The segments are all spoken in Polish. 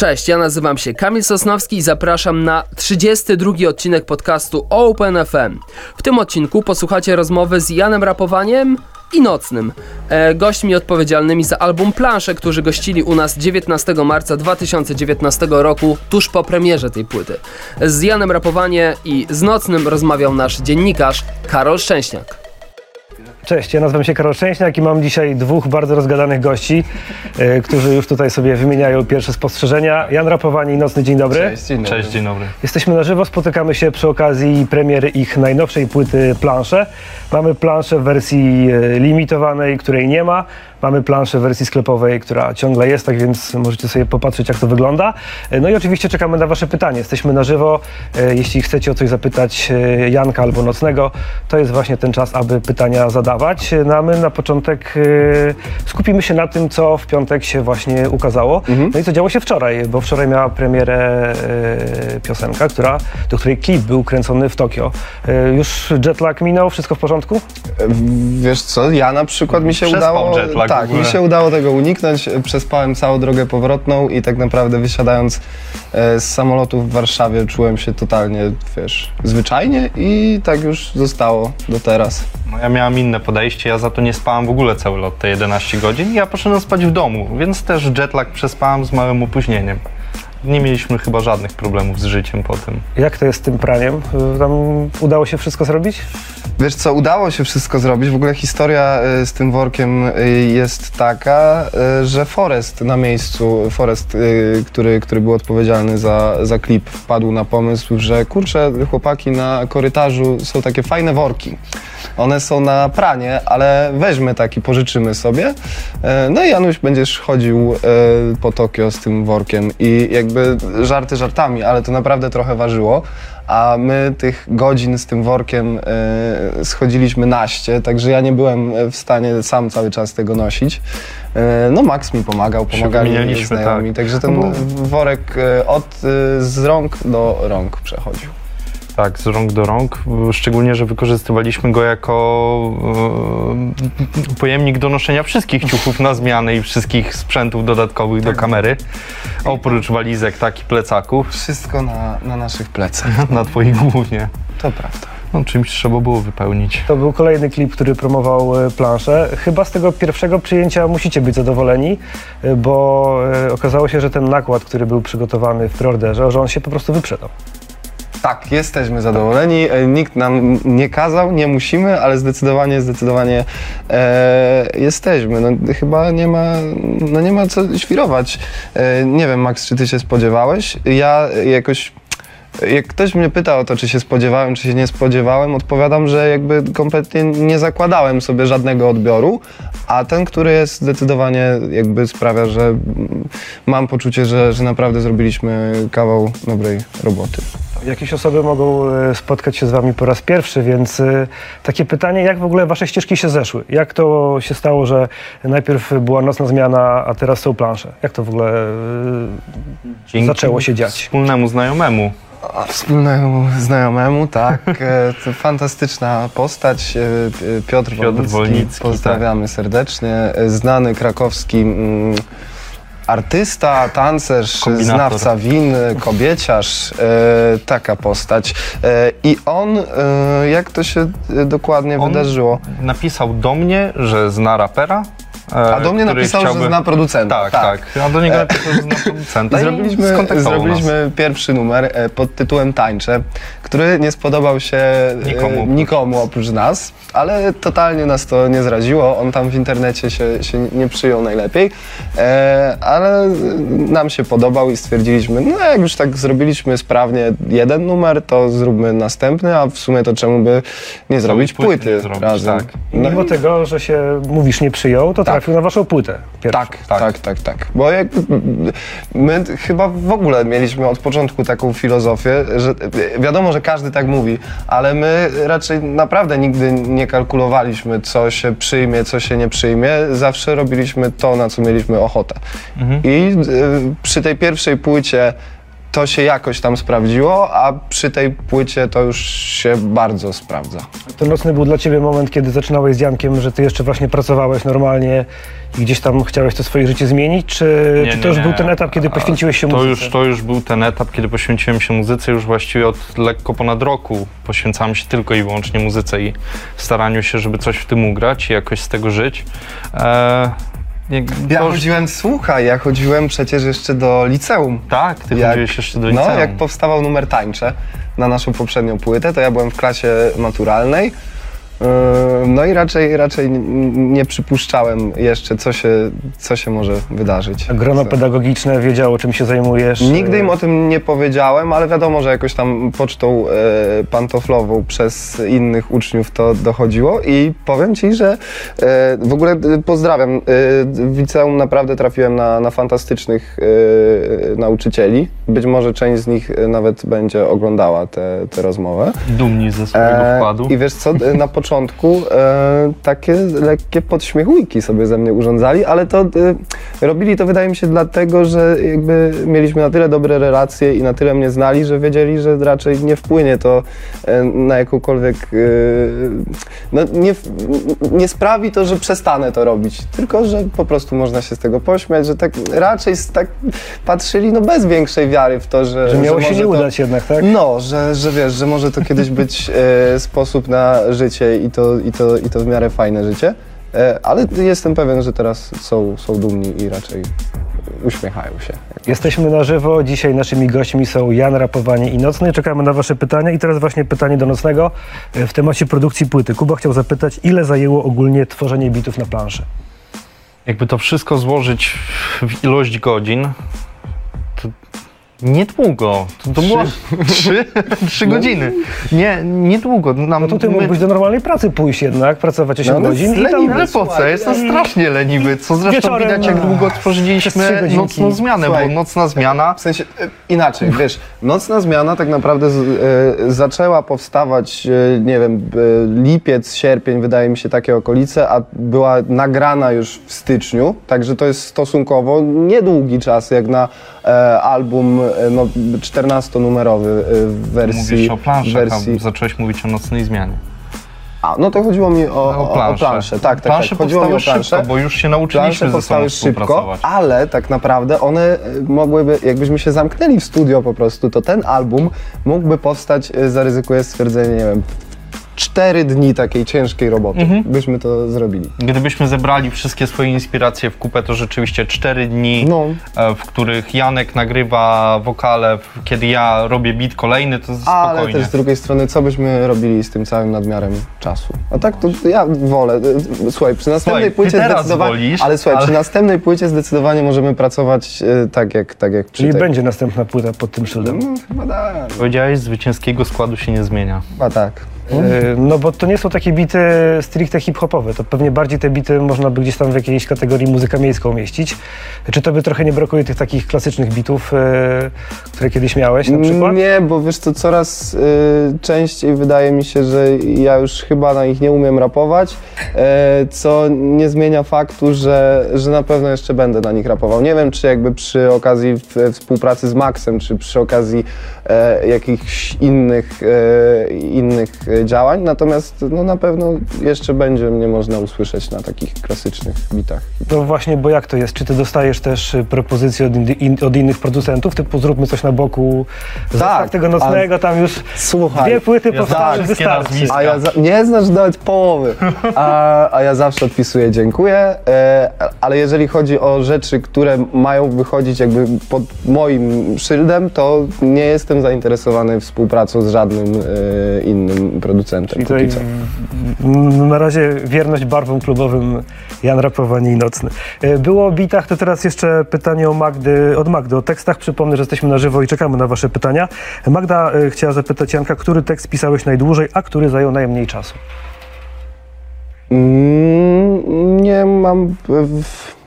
Cześć, ja nazywam się Kamil Sosnowski i zapraszam na 32 odcinek podcastu Open FM. W tym odcinku posłuchacie rozmowy z Janem Rapowaniem i Nocnym, e, gośćmi odpowiedzialnymi za album Plansze, którzy gościli u nas 19 marca 2019 roku, tuż po premierze tej płyty. Z Janem Rapowanie i z Nocnym rozmawiał nasz dziennikarz Karol Szczęśniak. Cześć, ja nazywam się Karol Szczęśniak i mam dzisiaj dwóch bardzo rozgadanych gości, e, którzy już tutaj sobie wymieniają pierwsze spostrzeżenia. Jan Rapowani, Nocny Dzień Dobry. Cześć, dzień dobry. Cześć, dzień dobry. Jesteśmy na żywo, spotykamy się przy okazji premiery ich najnowszej płyty Plansze. Mamy planszę w wersji e, limitowanej, której nie ma. Mamy planszę w wersji sklepowej, która ciągle jest, tak więc możecie sobie popatrzeć, jak to wygląda. No i oczywiście czekamy na Wasze pytanie. Jesteśmy na żywo. E, Jeśli chcecie o coś zapytać e, Janka albo Nocnego, to jest właśnie ten czas, aby pytania zadawać. E, No a my na początek skupimy się na tym, co w piątek się właśnie ukazało. No i co działo się wczoraj, bo wczoraj miała premierę piosenka, która, do której klip był kręcony w Tokio. Już jetlag minął, wszystko w porządku? Wiesz co, ja na przykład mi się Przespał udało. jetlag tak, mi się udało tego uniknąć. Przespałem całą drogę powrotną i tak naprawdę wysiadając e, z samolotu w Warszawie czułem się totalnie, wiesz, zwyczajnie i tak już zostało do teraz. No, ja miałem inne podejście, ja za to nie spałem w ogóle cały lot, te 11 godzin ja poszedłem spać w domu, więc też jetlag przespałem z małym opóźnieniem. Nie mieliśmy chyba żadnych problemów z życiem po tym. Jak to jest z tym praniem? E, Tam udało się wszystko zrobić? Wiesz co, udało się wszystko zrobić. W ogóle historia e, z tym workiem e, jest taka, że Forest na miejscu, Forest, który, który był odpowiedzialny za, za klip, wpadł na pomysł, że kurczę, chłopaki na korytarzu są takie fajne worki. One są na pranie, ale weźmy taki, pożyczymy sobie. No i Januś będziesz chodził po Tokio z tym workiem i jakby żarty żartami, ale to naprawdę trochę ważyło. A my tych godzin z tym workiem e, schodziliśmy naście, także ja nie byłem w stanie sam cały czas tego nosić. E, No Max mi pomagał, pomagali znajomi, tak. także ten worek e, od, z rąk do rąk przechodził. Tak, z rąk do rąk, szczególnie, że wykorzystywaliśmy go jako e, pojemnik do noszenia wszystkich ciuchów na zmianę i wszystkich sprzętów dodatkowych do kamery, oprócz walizek, tak i plecaków, Wszystko na, na naszych plecach, na twoich głównie. to prawda. No, czymś trzeba było wypełnić. To był kolejny klip, który promował e, planszę. Chyba z tego pierwszego przyjęcia musicie być zadowoleni, e, bo e, okazało się, że ten nakład, który był przygotowany w preorderze, że on się po prostu wyprzedał. Tak, jesteśmy zadowoleni. E, Nikt nam nie kazał, nie musimy, ale zdecydowanie, zdecydowanie e, jesteśmy. No, chyba nie ma, no, nie ma co świrować. E, nie wiem, Max, czy ty się spodziewałeś? Ja jakoś. Jak ktoś mnie pyta o to, czy się spodziewałem, czy się nie spodziewałem, odpowiadam, że jakby kompletnie nie zakładałem sobie żadnego odbioru, a ten, który jest zdecydowanie jakby sprawia, że mm, mam poczucie, że, że naprawdę zrobiliśmy kawał dobrej roboty. Jakieś osoby mogą e, spotkać się z wami po raz pierwszy, więc e, takie pytanie, jak w ogóle wasze ścieżki się zeszły? Jak to się stało, że najpierw była nocna zmiana, a teraz są plansze? Jak to w ogóle e, Dzięki zaczęło się dziać? Wspólnemu znajomemu. A Wspólnemu znajomemu, tak. To fantastyczna postać. Piotr, Piotr Wolnicki. Wolnicki, Pozdrawiamy serdecznie. E, Znany krakowski mm, artysta, tancerz, Kombinator. znawca win, kobieciarz. E, taka postać. E, I on, e, jak to się e, dokładnie On wydarzyło? Napisał do mnie, że zna rapera. E, A do mnie który napisał, chciałby... że zna producenta. Tak, tak. A do niego napisał, że zna producenta I zrobiliśmy, pierwszy numer e, pod tytułem Tańcze, który nie spodobał się e, Nikomu oprócz nikomu oprócz nas, ale totalnie nas to nie zraziło. On tam w internecie się, się nie przyjął najlepiej, e, ale nam się podobał i stwierdziliśmy, no jak już tak zrobiliśmy sprawnie jeden numer, to zróbmy następny, a w sumie to czemu by nie zrobić płyty płyty, nie zrobić, razem. tak. No Mimo i- tego, że się mówisz nie przyjął, to trafił na waszą płytę. pierwszą. tak, tak, tak, tak, tak. Bo jak, my chyba w ogóle mieliśmy od początku taką filozofię, że wiadomo, że każdy tak mówi, ale my raczej naprawdę nigdy nie kalkulowaliśmy, co się przyjmie, co się nie przyjmie. Zawsze robiliśmy to, na co mieliśmy ochotę. I y, przy tej pierwszej płycie to się jakoś tam sprawdziło, a przy tej płycie to już się bardzo sprawdza. To nocny był dla ciebie moment, kiedy zaczynałeś z Jankiem, że ty jeszcze właśnie pracowałeś normalnie i gdzieś tam chciałeś to swoje życie zmienić, czy, Nie, czy nie, to już nie. był ten etap, kiedy poświęciłeś się to muzyce? już, to już był ten etap, kiedy poświęciłem się muzyce. Już właściwie od lekko ponad roku poświęcałem się tylko i wyłącznie muzyce i staraniu się, żeby coś w tym ugrać i jakoś z tego żyć. E, jak, Ja już- chodziłem, słuchaj, ja chodziłem przecież jeszcze do liceum. Tak, ty Jak- chodziłeś jeszcze do No, liceum. jak powstawał numer tańcze na naszą poprzednią płytę, to ja byłem w klasie maturalnej. Yy, No i raczej, raczej nie przypuszczałem jeszcze, co się, co się może wydarzyć. A Grono pedagogiczne wiedziało, czym się zajmujesz? Nigdy im E, o tym nie powiedziałem, ale wiadomo, że jakoś tam pocztą e, pantoflową przez innych uczniów to dochodziło i powiem Ci, że e, w ogóle e, pozdrawiam. E, w liceum naprawdę trafiłem na, na fantastycznych e, nauczycieli. Być może część z nich e, nawet będzie oglądała tę rozmowę. Dumni ze swojego E, wkładu. I wiesz co, e, na początku e, takie lekkie podśmiechujki sobie ze mnie urządzali, ale to e, robili to wydaje mi się dlatego, że jakby mieliśmy na tyle dobre relacje i na tyle mnie znali, że wiedzieli, że raczej nie wpłynie to e, na jakąkolwiek, e, no nie, nie sprawi to, że przestanę to robić, tylko że po prostu można się z tego pośmiać, że tak raczej tak patrzyli no bez większej wiary w to, że, Że miało się może nie to- udać jednak, tak? no, że, że wiesz, że może to kiedyś być e, sposób na życie i to, i, to, i to w miarę fajne życie. E, ale jestem pewien, że teraz są, są dumni i raczej uśmiechają się. Jesteśmy na żywo. Dzisiaj naszymi gośćmi są Jan Rapowanie i Nocny. Czekamy na Wasze pytania. I teraz właśnie pytanie do Nocnego e, w temacie produkcji płyty. Kuba chciał zapytać, ile zajęło ogólnie tworzenie bitów na planszy? Jakby to wszystko złożyć w ilość godzin, to niedługo. To, to było trzy, trzy godziny. Nie, niedługo. Nam, No to ty my- mógłbyś do normalnej pracy pójść jednak, pracować 8 No, godzin tam... leniwy. Po co? Jestem strasznie leniwy. Co zresztą Wieczorem, widać, jak no, długo tworzyliśmy nocną zmianę, Słuchaj. bo nocna zmiana W sensie e, inaczej, wiesz, nocna zmiana tak naprawdę z, e, zaczęła powstawać, e, nie wiem, e, lipiec, sierpień, wydaje mi się takie okolice, a była nagrana już w styczniu, także to jest stosunkowo niedługi czas jak na album e, no, 14-numerowy e, w wersji. mówisz o planszach, wersji a zacząłeś mówić o nocnej zmianie. a, no to chodziło mi o, o, O o plansze. planszę. Tak, tak, plansze tak. Chodziło mi o szybko, bo już się nauczyliśmy Plansze powstały szybko, ale tak naprawdę one e, mogłyby, jakbyśmy się zamknęli w studio po prostu, to ten album mógłby powstać, e, zaryzykuję stwierdzenie, nie wiem, cztery dni takiej ciężkiej roboty. Mhm. Byśmy to zrobili. Gdybyśmy zebrali wszystkie swoje inspiracje w kupę, to rzeczywiście cztery dni, No. e, w których Janek nagrywa wokale, kiedy ja robię beat kolejny, to Ale spokojnie. też z drugiej strony, co byśmy robili z tym całym nadmiarem czasu? A tak to ja wolę. E, Słuchaj, przy następnej Słuchaj, płycie zdecydowanie. wolisz, ale słuchaj, ale- przy następnej płycie zdecydowanie możemy pracować e, tak jak, tak jak przy Czyli tej. będzie następna płyta pod tym szyldem. No, chyba tak. Powiedziałeś, zwycięskiego składu się nie zmienia. Chyba tak. E, No bo to nie są takie bity stricte hip-hopowe, to pewnie bardziej te bity można by gdzieś tam w jakiejś kategorii muzyka miejska umieścić. Czy tobie trochę nie brakuje tych takich klasycznych bitów, e, które kiedyś miałeś na przykład? Nie, bo wiesz co, coraz y, częściej wydaje mi się, że ja już chyba na nich nie umiem rapować, e, co nie zmienia faktu, że, że na pewno jeszcze będę na nich rapował. Nie wiem, czy jakby przy okazji współpracy z Maxem, czy przy okazji e, jakichś innych, e, innych e, działań, natomiast no, na pewno jeszcze będzie mnie można usłyszeć na takich klasycznych bitach. No właśnie, bo jak to jest? Czy ty dostajesz też y, propozycje od, in, in, od innych producentów, typu zróbmy coś na boku, zostaw tego nocnego, tam już Słuchaj, dwie płyty ja powstały, wystarczy. A ja za, nie znasz nawet połowy. A, a ja zawsze odpisuję dziękuję, e, ale jeżeli chodzi o rzeczy, które mają wychodzić jakby pod moim szyldem, to nie jestem zainteresowany współpracą z żadnym e, innym producentem. I tutaj co. mm, na razie wierność barwom klubowym Jan Rapowanie i Nocny. E, Było o bitach, to teraz jeszcze pytanie o Magdy, od Magdy. O tekstach przypomnę, że jesteśmy na żywo i czekamy na wasze pytania. Magda e, chciała zapytać Janka, który tekst pisałeś najdłużej, a który zajął najmniej czasu? Mm, Nie mam. w-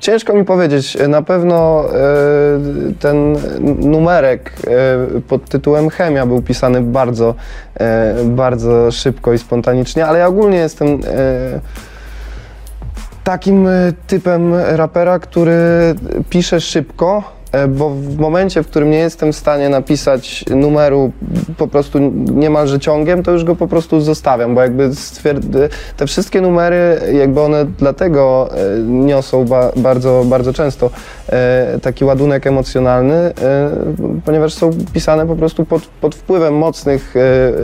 Ciężko mi powiedzieć. Na pewno e, ten numerek e, pod tytułem Chemia był pisany bardzo, e, bardzo szybko i spontanicznie, ale ja ogólnie jestem e, takim e, typem rapera, który pisze szybko. E, bo w momencie, w którym nie jestem w stanie napisać numeru po prostu niemalże ciągiem, to już go po prostu zostawiam, bo jakby te wszystkie numery, jakby one dlatego e, niosą ba- bardzo, bardzo często taki ładunek emocjonalny, e, ponieważ są pisane po prostu pod, pod wpływem mocnych,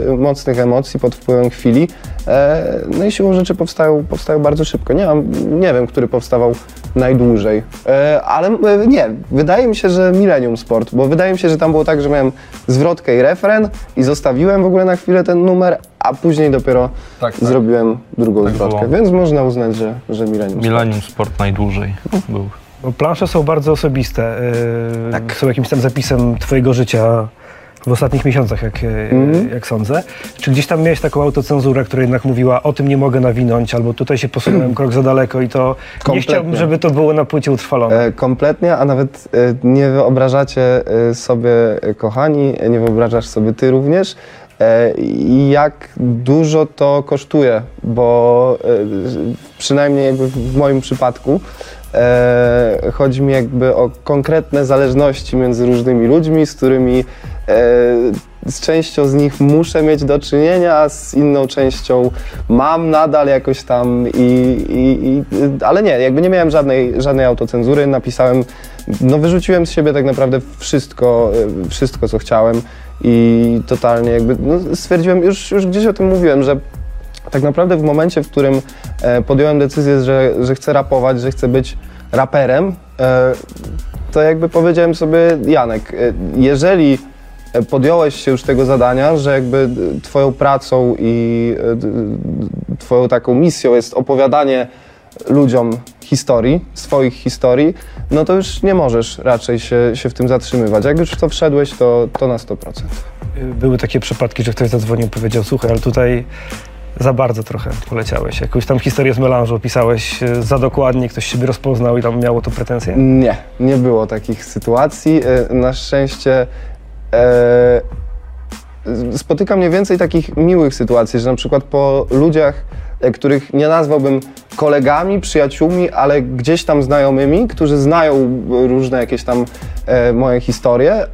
e, mocnych emocji, pod wpływem chwili. E, No i siłą rzeczy powstają, powstają bardzo szybko. Nie, mam, nie wiem, który powstawał najdłużej, E, ale e, nie, wydaje mi się, że Millennium Sport, bo wydaje mi się, że tam było tak, że miałem zwrotkę i refren i zostawiłem w ogóle na chwilę ten numer, a później dopiero Tak, tak. zrobiłem drugą Tak zwrotkę, było. więc można uznać, że, że Millennium Sport. Millennium Sport najdłużej był. Bo plansze są bardzo osobiste. Yy, Są jakimś tam zapisem twojego życia w ostatnich miesiącach, jak, Mhm. jak sądzę. Czy gdzieś tam miałeś taką autocenzurę, która jednak mówiła, o tym nie mogę nawinąć, albo tutaj się posunąłem krok za daleko i to nie Kompletnie. chciałbym, żeby to było na płycie utrwalone. E, Kompletnie, a nawet e, nie wyobrażacie e, sobie, kochani, nie wyobrażasz sobie ty również, e, i jak dużo to kosztuje, bo przynajmniej jakby w moim przypadku e, chodzi mi jakby o konkretne zależności między różnymi ludźmi, z którymi e, z częścią z nich muszę mieć do czynienia, a z inną częścią mam nadal jakoś tam i, i, i ale nie, jakby nie miałem żadnej, żadnej autocenzury, napisałem, no wyrzuciłem z siebie tak naprawdę wszystko, e, wszystko co chciałem i totalnie jakby no, stwierdziłem, już, już gdzieś o tym mówiłem, że tak naprawdę w momencie, w którym e, podjąłem decyzję, że, że chcę rapować, że chcę być raperem, e, to jakby powiedziałem sobie, Janek, e, jeżeli podjąłeś się już tego zadania, że jakby twoją pracą i twoją taką misją jest opowiadanie ludziom historii, swoich historii, no to już nie możesz raczej się, się w tym zatrzymywać. Jak już w to wszedłeś, to, to na 100%. Były takie przypadki, że ktoś zadzwonił i powiedział, słuchaj, ale tutaj za bardzo trochę poleciałeś. Jakąś tam historię z melanżu opisałeś e, za dokładnie, ktoś siebie rozpoznał i tam miało to pretensje? Nie, nie było takich sytuacji. E, Na szczęście e, spotykam mniej więcej takich miłych sytuacji, że na przykład po ludziach, e, których nie nazwałbym kolegami, przyjaciółmi, ale gdzieś tam znajomymi, którzy znają różne jakieś tam e, moje historie,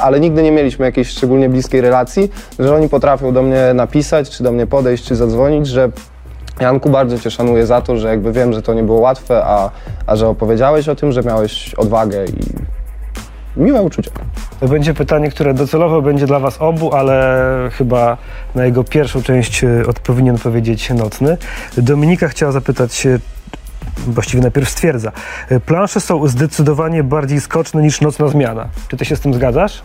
ale nigdy nie mieliśmy jakiejś szczególnie bliskiej relacji, że oni potrafią do mnie napisać, czy do mnie podejść, czy zadzwonić, że Janku, bardzo Cię szanuję za to, że jakby wiem, że to nie było łatwe, a, a że opowiedziałeś o tym, że miałeś odwagę i miłe uczucia. To będzie pytanie, które docelowo będzie dla Was obu, ale chyba na jego pierwszą część e, od, powinien Nocny. Dominika chciała zapytać, właściwie najpierw stwierdza, e, plansze są zdecydowanie bardziej skoczne niż nocna zmiana. Czy Ty się z tym zgadzasz?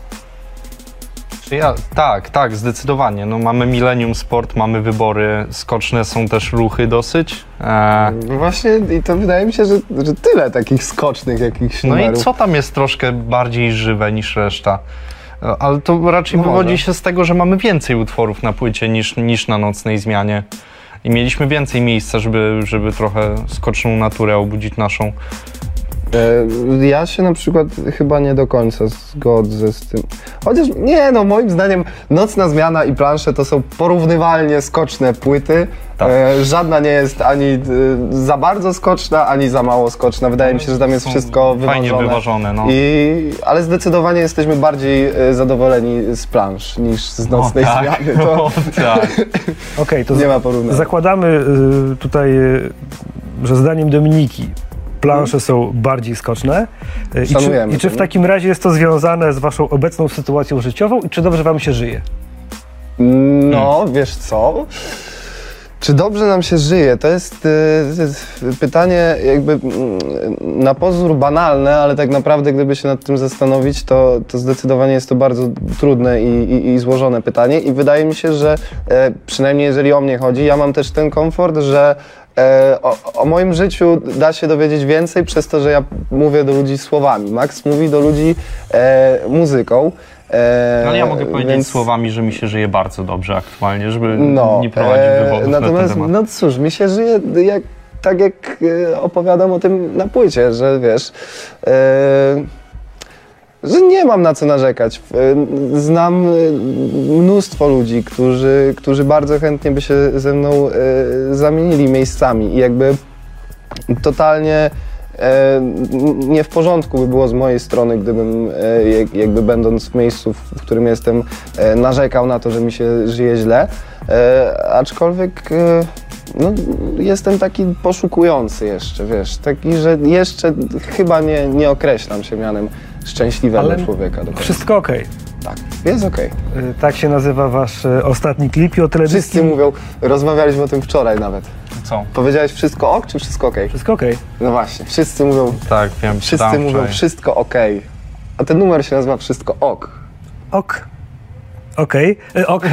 Czy ja, tak, tak, zdecydowanie. No, mamy Millennium Sport, mamy wybory, skoczne są też ruchy dosyć. E, No Właśnie i to wydaje mi się, że, że tyle takich skocznych jakichś no i numerów. co tam jest troszkę bardziej żywe niż reszta? E, Ale to raczej No wywodzi może. się z tego, że mamy więcej utworów na płycie niż, niż na nocnej zmianie. I mieliśmy więcej miejsca, żeby, żeby trochę skoczną naturę obudzić naszą. E, Ja się na przykład chyba nie do końca zgodzę z tym. Chociaż nie, no moim zdaniem Nocna Zmiana i Plansze to są porównywalnie skoczne płyty. Tak. E, żadna nie jest ani e, za bardzo skoczna, ani za mało skoczna. Wydaje mi się, że tam jest wszystko wyważone. Fajnie wyważone, no. I, ale zdecydowanie jesteśmy bardziej zadowoleni z plansz niż z nocnej o, tak, zmiany. To o, tak. Okej, to nie ma porównania. zakładamy tutaj, że zdaniem Dominiki plansze są bardziej skoczne. Y, I czy, I czy w takim razie jest to związane z Waszą obecną sytuacją życiową i czy dobrze Wam się żyje? No, wiesz co? Czy dobrze nam się żyje? To jest, e, to jest pytanie jakby mm, na pozór banalne, ale tak naprawdę gdyby się nad tym zastanowić, to, to zdecydowanie jest to bardzo trudne i, i, i złożone pytanie i wydaje mi się, że e, przynajmniej jeżeli o mnie chodzi, ja mam też ten komfort, że e, o, o moim życiu da się dowiedzieć więcej przez to, że ja mówię do ludzi słowami. Max mówi do ludzi e, muzyką. E, No, ale ja mogę powiedzieć więc- słowami, że mi się żyje bardzo dobrze aktualnie, żeby no, nie prowadzić e, wywodów na ten Natomiast, temat. no cóż, mi się żyje jak, tak jak e, opowiadam o tym na płycie, że wiesz, e, że nie mam na co narzekać. E, Znam e, mnóstwo ludzi, którzy, którzy bardzo chętnie by się ze mną e, zamienili miejscami i jakby totalnie e, nie w porządku by było z mojej strony, gdybym e, jak- jakby będąc w miejscu, w którym jestem, e, narzekał na to, że mi się żyje źle. Aczkolwiek no, jestem taki poszukujący jeszcze, wiesz, taki, że jeszcze chyba nie, nie określam się mianem szczęśliwego Ale człowieka. Do. Wszystko okej. Tak, jest okej. Y, Tak się nazywa wasz y, ostatni klip i o teledyski... Wszyscy mówią, rozmawialiśmy o tym wczoraj nawet. Co? Powiedziałeś wszystko ok, czy wszystko okej? Wszystko okej. No właśnie, wszyscy mówią, Tak, wiem, wszyscy mówią wczoraj. wszystko okej. A ten numer się nazywa Wszystko ok. Ok. Okej, Y, ok.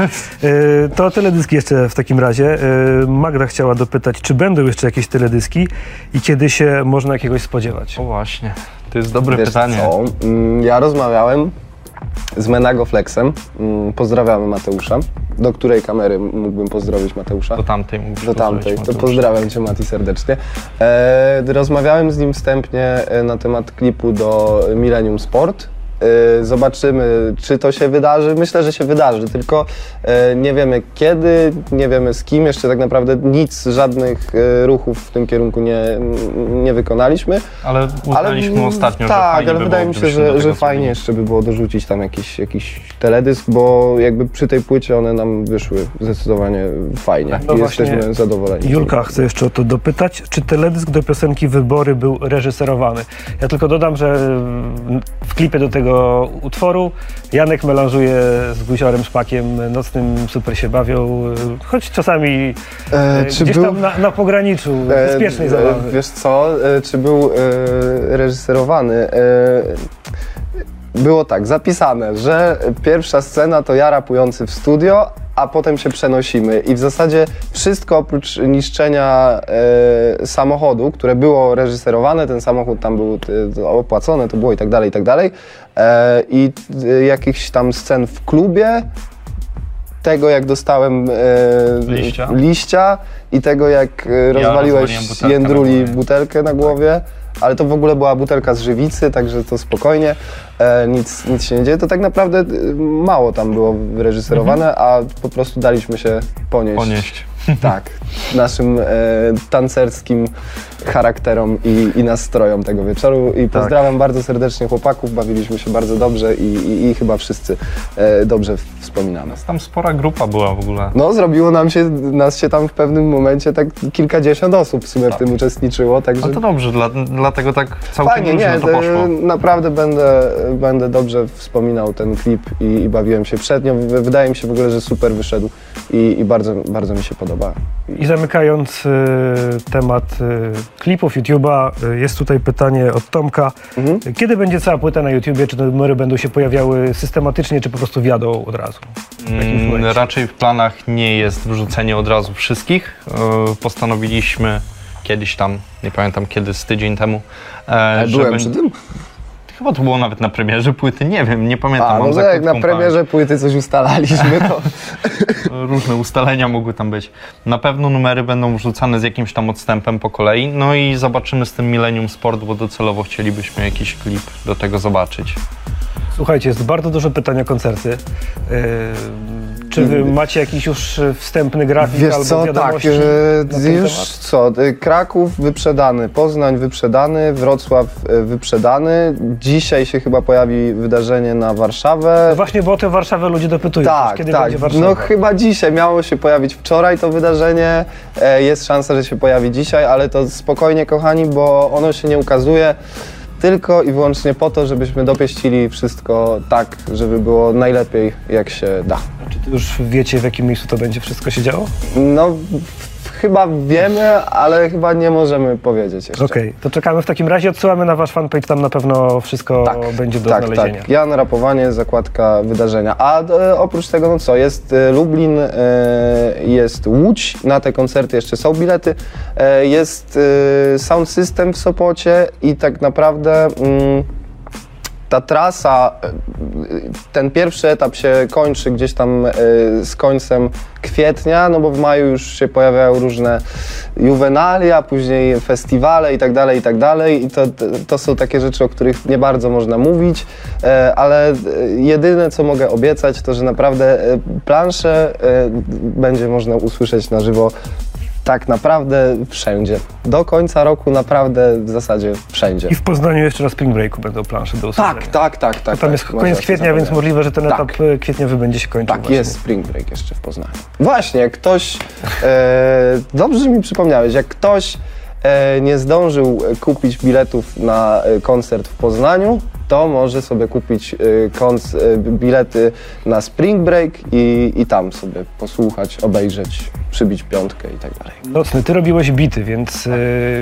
Y, To teledyski jeszcze w takim razie. Y, Magda chciała dopytać, czy będą jeszcze jakieś teledyski i kiedy się można jakiegoś spodziewać? O właśnie, to jest dobre Wiesz pytanie. co? Mm, Ja rozmawiałem z Menago Flexem. Mm, Pozdrawiamy Mateusza. Do której kamery mógłbym pozdrowić Mateusza? Do tamtej Do tamtej. To pozdrawiam Cię Mati serdecznie. E, rozmawiałem z nim wstępnie e, na temat klipu do Millennium Sport. E, zobaczymy, czy to się wydarzy. Myślę, że się wydarzy, tylko e, nie wiemy kiedy, nie wiemy z kim. Jeszcze tak naprawdę nic, żadnych e, ruchów w tym kierunku nie, nie wykonaliśmy. Ale uznaliśmy mm, ostatnio, że tak, fajnie ale by wydaje było, mi się, że, że fajnie jeszcze by było dorzucić tam jakiś, jakiś teledysk, bo jakby przy tej płycie one nam wyszły zdecydowanie fajnie No i jesteśmy zadowoleni. Julka chce jeszcze o to dopytać, czy teledysk do piosenki Wybory był reżyserowany? Ja tylko dodam, że w klipie do tego utworu Janek melanżuje z Guziorem Szpakiem nocnym, super się bawią, choć czasami E, e, gdzieś był- tam na, na pograniczu E, bezpiecznej e, zabawy. Wiesz co, e, czy był e, reżyserowany? E, było tak, zapisane, że pierwsza scena to ja rapujący w studio, a potem się przenosimy. I w zasadzie wszystko oprócz niszczenia e, samochodu, które było reżyserowane, ten samochód tam był e, opłacony, to było i tak dalej, i tak dalej. E, I e, jakichś tam scen w klubie, tego jak dostałem e, Liścia? liścia i tego jak e, rozwaliłeś na jędruli butelkę na głowie, ale to w ogóle była butelka z żywicy, także to spokojnie, e, nic, nic się nie dzieje. To tak naprawdę e, mało tam było wyreżyserowane, a po prostu daliśmy się ponieść. Ponieść. Tak, naszym e, tancerskim charakterom i, i nastrojom tego wieczoru. I pozdrawiam bardzo serdecznie chłopaków, bawiliśmy się bardzo dobrze i, i, i chyba wszyscy e, dobrze wspominamy. Tam spora grupa była w ogóle. No, zrobiło nam się, nas się tam w pewnym momencie tak kilkadziesiąt osób w sumie w tym uczestniczyło, także Ale to dobrze, dla, dlatego tak całkiem fajnie, nie, to poszło. e, naprawdę będę, będę dobrze wspominał ten klip i, i bawiłem się przednio. W- Wydaje mi się w ogóle, że super wyszedł i, i bardzo, bardzo mi się podoba. I zamykając y, temat y, klipów YouTube'a, y, jest tutaj pytanie od Tomka. Mhm. Kiedy będzie cała płyta na YouTubie? Czy te numery będą się pojawiały systematycznie, czy po prostu wjadą od razu? Mm, raczej w planach nie jest wrzucenie od razu wszystkich. E, Postanowiliśmy kiedyś tam, nie pamiętam kiedy, z tydzień temu. e, Ale że byłem bę- przy tym? Chyba to było nawet na premierze płyty, nie wiem, nie pamiętam. A, no to jak na premierze płyty coś ustalaliśmy, to... różne ustalenia mogły tam być. Na pewno numery będą wrzucane z jakimś tam odstępem po kolei. No i zobaczymy z tym Millennium Sport, bo docelowo chcielibyśmy jakiś klip do tego zobaczyć. Słuchajcie, jest bardzo dużo pytań o koncerty. Yy, czy wy macie jakiś już y, wstępny grafik Wiesz albo co, tak, wiadomości e, już temat? co, e, Kraków wyprzedany, Poznań wyprzedany, Wrocław e, wyprzedany. Dzisiaj się chyba pojawi wydarzenie na Warszawę. No właśnie, bo o tę Warszawę ludzie dopytują. Tak, kiedy tak. będzie Warszawa? No chyba dzisiaj miało się pojawić wczoraj to wydarzenie. E, Jest szansa, że się pojawi dzisiaj, ale to spokojnie, kochani, bo ono się nie ukazuje tylko i wyłącznie po to, żebyśmy dopieścili wszystko tak, żeby było najlepiej, jak się da. Już wiecie, w jakim miejscu to będzie wszystko się działo? No, chyba wiemy, ale chyba nie możemy powiedzieć jeszcze. Okej, to czekamy w takim razie. Odsyłamy na wasz fanpage, tam na pewno wszystko będzie do tak, znalezienia. Tak, Jan Rapowanie, zakładka wydarzenia. A e, oprócz tego, no co, jest e, Lublin, e, jest Łódź, na te koncerty jeszcze są bilety, e, jest e, Sound System w Sopocie i tak naprawdę... Mm, ta trasa, ten pierwszy etap się kończy gdzieś tam e, z końcem kwietnia, no bo w maju już się pojawiają różne juwenalia, później festiwale i tak dalej, i tak dalej. I to, to są takie rzeczy, o których nie bardzo można mówić, e, ale e, jedyne co mogę obiecać, to że naprawdę planszę będzie można usłyszeć na żywo tak naprawdę wszędzie. Do końca roku naprawdę w zasadzie wszędzie. I w Poznaniu jeszcze na Spring Breaku będą plansze do usłyszenia. Tak, tak, tak, tak. Tam tak, jest koniec kwietnia, więc możliwe, że ten Tak. etap e, kwietniowy będzie się kończył. Tak, właśnie. jest Spring Break jeszcze w Poznaniu. Właśnie, ktoś, e, dobrze mi przypomniałeś, jak ktoś nie zdążył e, kupić biletów na e, koncert w Poznaniu, to może sobie kupić e, e, bilety na Spring Break i, i tam sobie posłuchać, obejrzeć, przybić piątkę i tak dalej. Nocny, ty robiłeś bity, więc e,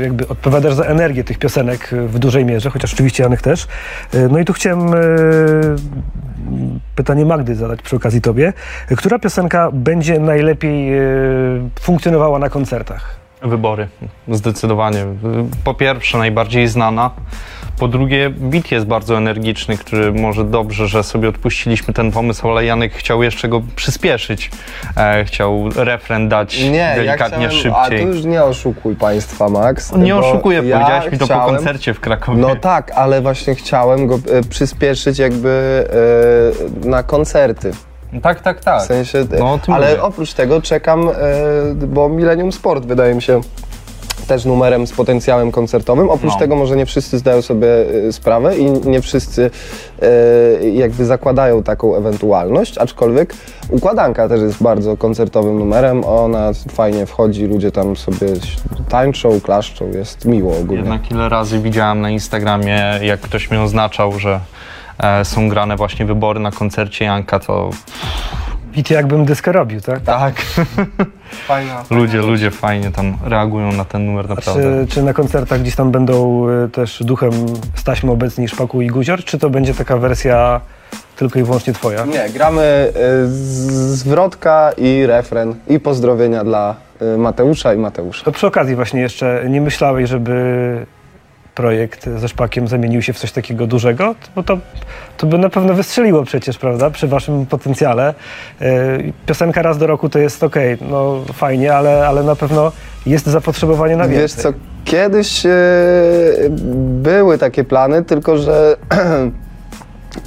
jakby odpowiadasz za energię tych piosenek e, w dużej mierze, chociaż oczywiście Janek też. E, No i tu chciałem e, pytanie Magdy zadać przy okazji tobie. E, Która piosenka będzie najlepiej e, funkcjonowała na koncertach? Wybory, zdecydowanie. Po pierwsze, najbardziej znana. Po drugie, beat jest bardzo energiczny, który może dobrze, że sobie odpuściliśmy ten pomysł, ale Janek chciał jeszcze go przyspieszyć. E, chciał refren dać delikatnie A szybciej. tu już nie oszukuj państwa, Max. Nie bo oszukuje, ja powiedziałeś mi to po chciałem- koncercie w Krakowie. No tak, ale właśnie chciałem go e, przyspieszyć jakby e, na koncerty. Tak, tak, tak. W sensie, No, ale mówię. oprócz tego czekam, e, bo Millennium Sport wydaje mi się też numerem z potencjałem koncertowym. Oprócz No. tego może nie wszyscy zdają sobie e, sprawę i nie wszyscy e, jakby zakładają taką ewentualność, aczkolwiek układanka też jest bardzo koncertowym numerem. Ona fajnie wchodzi, ludzie tam sobie tańczą, klaszczą, jest miło ogólnie. Jednak ile razy widziałem na Instagramie, jak ktoś mnie oznaczał, że są grane właśnie wybory na koncercie Janka, to Bity jakbym dyskę robił, tak? tak, Fajna. ludzie, ludzie fajnie tam reagują na ten numer naprawdę. czy, czy na koncertach gdzieś tam będą e, też duchem z taśmy obecni Szpaku i Guzior, czy to będzie taka wersja tylko i wyłącznie twoja? Nie, gramy z- zwrotka i refren i pozdrowienia dla Mateusza i Mateusza. To przy okazji właśnie jeszcze nie myślałeś, żeby projekt ze Szpakiem zamienił się w coś takiego dużego? Bo to, to by na pewno wystrzeliło przecież, prawda, przy waszym potencjale. Yy, Piosenka raz do roku to jest okej, no fajnie, ale, ale na pewno jest zapotrzebowanie na więcej. Wiesz co, kiedyś y, były takie plany, tylko że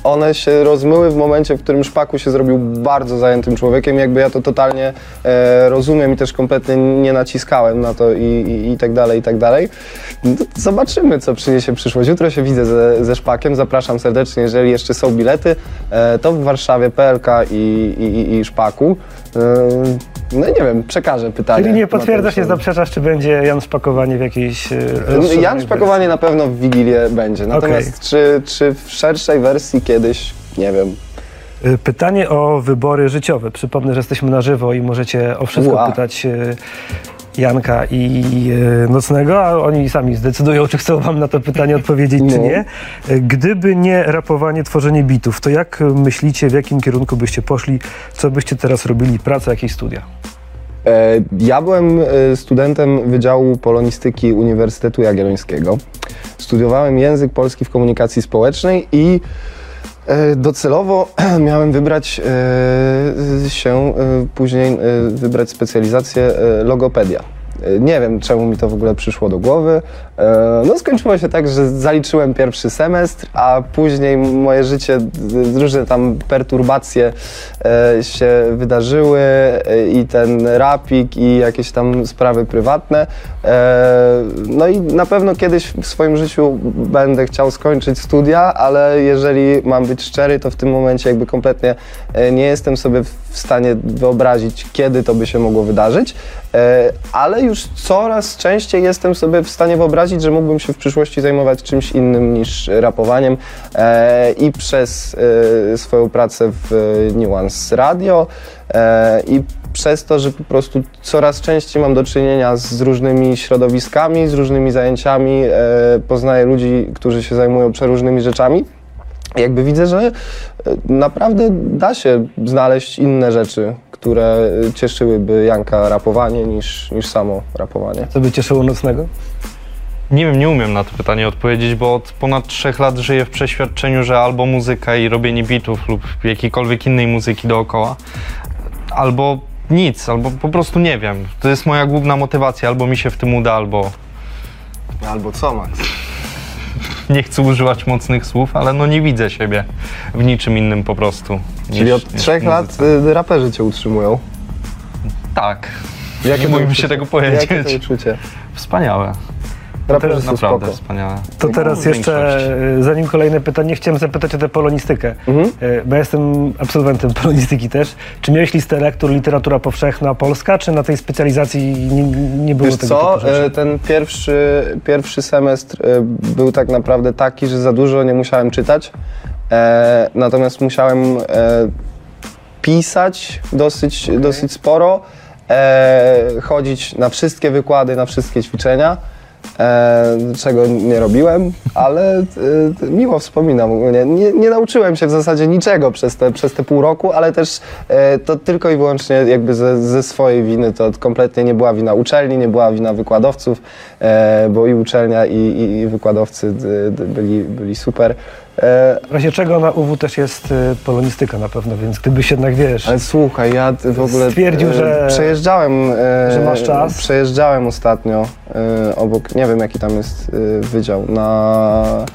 one się rozmyły w momencie, w którym Szpaku się zrobił bardzo zajętym człowiekiem. Jakby ja to totalnie e, rozumiem i też kompletnie nie naciskałem na to i, i, i tak dalej, i tak dalej. No Zobaczymy, co przyniesie przyszłość. Jutro się widzę ze, ze Szpakiem. Zapraszam serdecznie, jeżeli jeszcze są bilety, e, to w Warszawie PLK i, i, i Szpaku. E, no nie wiem, przekażę pytanie. Czyli nie potwierdzasz, nie zaprzeczasz, czy będzie Jan Szpakowanie w jakiejś... e, rozszerzonej Jan Szpakowanie na pewno w Wigilię będzie, natomiast Okej. czy, czy w szerszej wersji kiedyś, nie wiem. Y, Pytanie o wybory życiowe. Przypomnę, że jesteśmy na żywo i możecie o wszystko Ua. pytać y, Janka i y, Nocnego, a oni sami zdecydują, czy chcą wam na to pytanie odpowiedzieć, czy No. nie. Y, Gdyby nie rapowanie, tworzenie bitów, to jak myślicie, w jakim kierunku byście poszli? Co byście teraz robili? Praca, jakieś studia? E, Ja byłem e, studentem Wydziału Polonistyki Uniwersytetu Jagiellońskiego. Studiowałem język polski w komunikacji społecznej i e, docelowo miałem wybrać e, się e, później, e, wybrać specjalizację e, logopedia. E, Nie wiem, czemu mi to w ogóle przyszło do głowy. E, No skończyło się tak, że zaliczyłem pierwszy semestr, a później moje życie, różne tam perturbacje e, się wydarzyły e, i ten rapik i jakieś tam sprawy prywatne. No i na pewno kiedyś w swoim życiu będę chciał skończyć studia, ale jeżeli mam być szczery, to w tym momencie jakby kompletnie nie jestem sobie w stanie wyobrazić, kiedy to by się mogło wydarzyć, ale już coraz częściej jestem sobie w stanie wyobrazić, że mógłbym się w przyszłości zajmować czymś innym niż rapowaniem e, i przez e, swoją pracę w e, Nuance Radio e, i przez to, że po prostu coraz częściej mam do czynienia z różnymi środowiskami, z różnymi zajęciami, e, poznaję ludzi, którzy się zajmują przeróżnymi rzeczami. Jakby widzę, że e, naprawdę da się znaleźć inne rzeczy, które cieszyłyby Janka rapowanie niż, niż samo rapowanie. Co by cieszyło Nocnego? Nie wiem, nie umiem na to pytanie odpowiedzieć, bo od ponad trzech lat żyję w przeświadczeniu, że albo muzyka i robienie bitów lub jakiejkolwiek innej muzyki dookoła, albo nic, albo po prostu nie wiem. To jest moja główna motywacja, albo mi się w tym uda, albo Albo co, Max? nie chcę używać mocnych słów, ale no nie widzę siebie w niczym innym po prostu. Czyli niż- od niż trzech lat y, raperzy cię utrzymują. Tak. Jakie nie się tego Jakie to powiedzieć. uczucie? Wspaniałe. Raperzy są Naprawdę spoko. wspaniałe. To No, teraz jeszcze, e, zanim kolejne pytanie, chciałem zapytać o tę polonistykę. Mhm. E, Bo ja jestem absolwentem polonistyki też. Czy miałeś listę lektur literatura powszechna polska, czy na tej specjalizacji nie, nie było Wiesz tego co, e, ten pierwszy, pierwszy semestr był tak naprawdę taki, że za dużo nie musiałem czytać, natomiast musiałem pisać dosyć, dosyć sporo, chodzić na wszystkie wykłady, na wszystkie ćwiczenia, e, czego nie robiłem, ale e, miło wspominam ogólnie. Nie, nie nauczyłem się w zasadzie niczego przez te, przez te pół roku, ale też e, to tylko i wyłącznie jakby ze, ze swojej winy, to kompletnie nie była wina uczelni, nie była wina wykładowców, bo i uczelnia i, i, wykładowcy byli, byli super. E, W razie czego na UW też jest e, polonistyka na pewno, więc gdybyś jednak, wiesz, Ale słuchaj, ja w ogóle Stwierdził, e, że- przejeżdżałem, e, że masz czas. Przejeżdżałem ostatnio e, obok, nie wiem jaki tam jest e, wydział, na,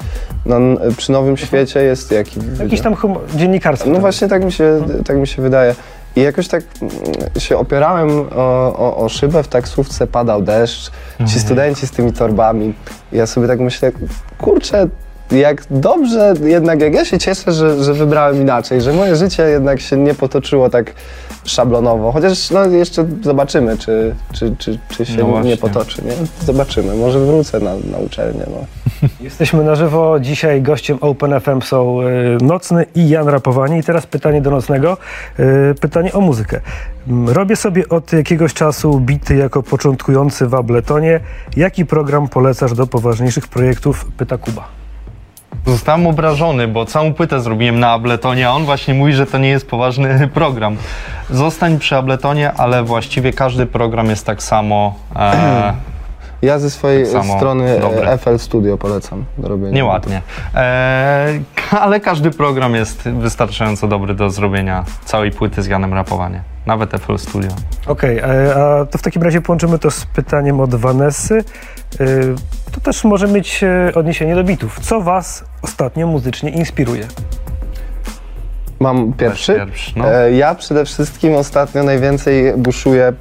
na, przy Nowym Świecie jest jaki wydział? jakiś tam hum- dziennikarstwo. No tam właśnie tak mi się, tak mi się wydaje. I jakoś tak mm, się opierałem o, o, o szybę w taksówce, padał deszcz, ci studenci z tymi torbami. I ja sobie tak myślę, kurczę, jak dobrze, jednak jak ja się cieszę, że, że wybrałem inaczej, że moje życie jednak się nie potoczyło tak szablonowo. Chociaż no, jeszcze zobaczymy, czy, czy, czy, czy się No nie potoczy. Nie? Zobaczymy, może wrócę na, na uczelnię. No. Jesteśmy na żywo. Dzisiaj gościem Open FM są y, Nocny i Jan Rapowanie. I teraz pytanie do Nocnego. Y, pytanie o muzykę. Mm, Robię sobie od jakiegoś czasu bity jako początkujący w Abletonie. Jaki program polecasz do poważniejszych projektów? Pyta Kuba. Zostałem obrażony, bo całą płytę zrobiłem na Abletonie, a on właśnie mówi, że to nie jest poważny program. Zostań przy Abletonie, ale właściwie każdy program jest tak samo. E, Ja ze swojej Tak strony dobre. e, FL Studio polecam do robienia. nieładnie. E, ka- ale każdy program jest wystarczająco dobry do zrobienia całej płyty z Janem Rapowanie. Nawet FL Studio. Okej, e, a to w takim razie połączymy to z pytaniem od Vanessy. Y, To też może mieć e, odniesienie do bitów. Co was ostatnio muzycznie inspiruje? Mam pierwszy. Pierwszy, no. E, ja przede wszystkim ostatnio najwięcej buszuję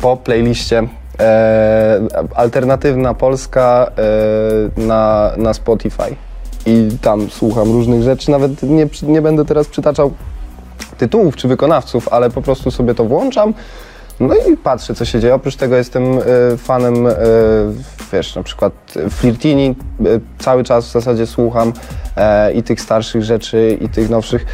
po playliście e, alternatywna Polska e, na, na Spotify. I tam słucham różnych rzeczy. Nawet nie, nie będę teraz przytaczał tytułów czy wykonawców, ale po prostu sobie to włączam. No i patrzę, co się dzieje. Oprócz tego jestem e, fanem, e, wiesz, na przykład Flirtini, e, cały czas w zasadzie słucham i tych starszych rzeczy, i tych nowszych.